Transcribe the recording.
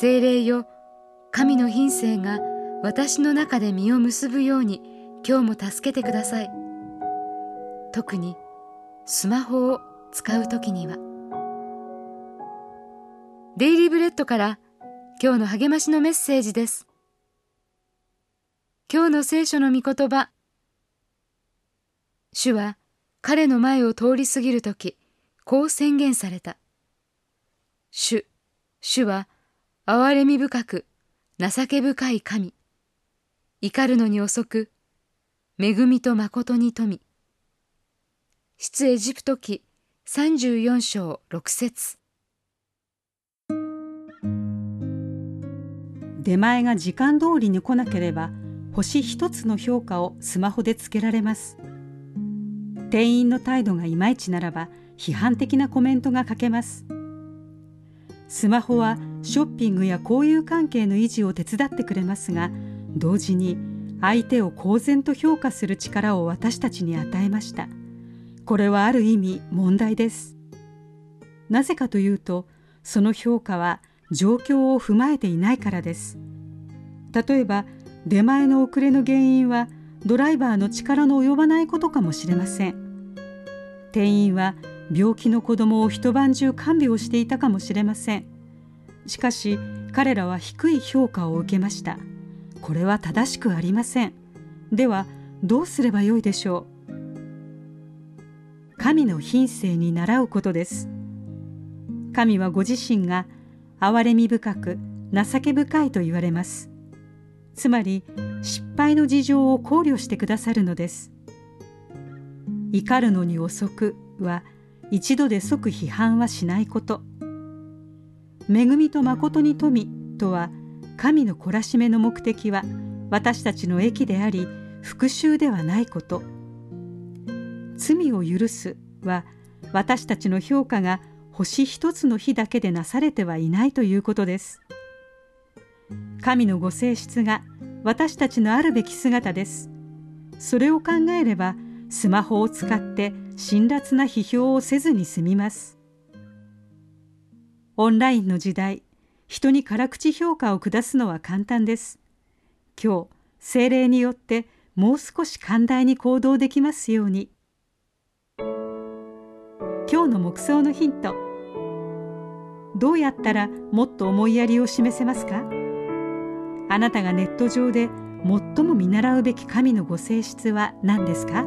精霊よ神の品性が私の中で実を結ぶように今日も助けてください。特にスマホを使う時には。デイリーブレッドから今日の励ましのメッセージです。今日の聖書の御言葉。主は彼の前を通り過ぎるときこう宣言された。主主は憐れみ深く情け深い神。怒るのに遅く恵みと誠に富。出エジプト記34章6節。出前が時間通りに来なければ星一つの評価をスマホでつけられます。店員の態度がいまいちならば批判的なコメントが書けます。スマホはショッピングや交友関係の維持を手伝ってくれますが同時に相手を公然と評価する力を私たちに与えました。これはある意味問題です。なぜかというとその評価は状況を踏まえていないからです。例えば出前の遅れの原因はドライバーの力の及ばないことかもしれません。店員は病気の子供を一晩中看病していたかもしれません。しかし彼らは低い評価を受けました。これは正しくありません。ではどうすればよいでしょう？神の品性に倣うことです。神はご自身が憐れみ深く情け深いと言われます。つまり失敗の事情を考慮してくださるのです。怒るのに遅くは一度で即批判はしないこと。恵みと誠に富とは神の懲らしめの目的は私たちの益であり復讐ではないこと。罪を許すは私たちの評価が星一つの日だけでなされてはいないということです。神のご性質が私たちのあるべき姿です。それを考えればスマホを使って辛辣な批評をせずに済みます。オンラインの時代人に辛口評価を下すのは簡単です。今日精霊によってもう少し寛大に行動できますように。今日の目想のヒント。どうやったらもっと思いやりを示せますか？あなたがネット上で最も見習うべき神のご性質は何ですか？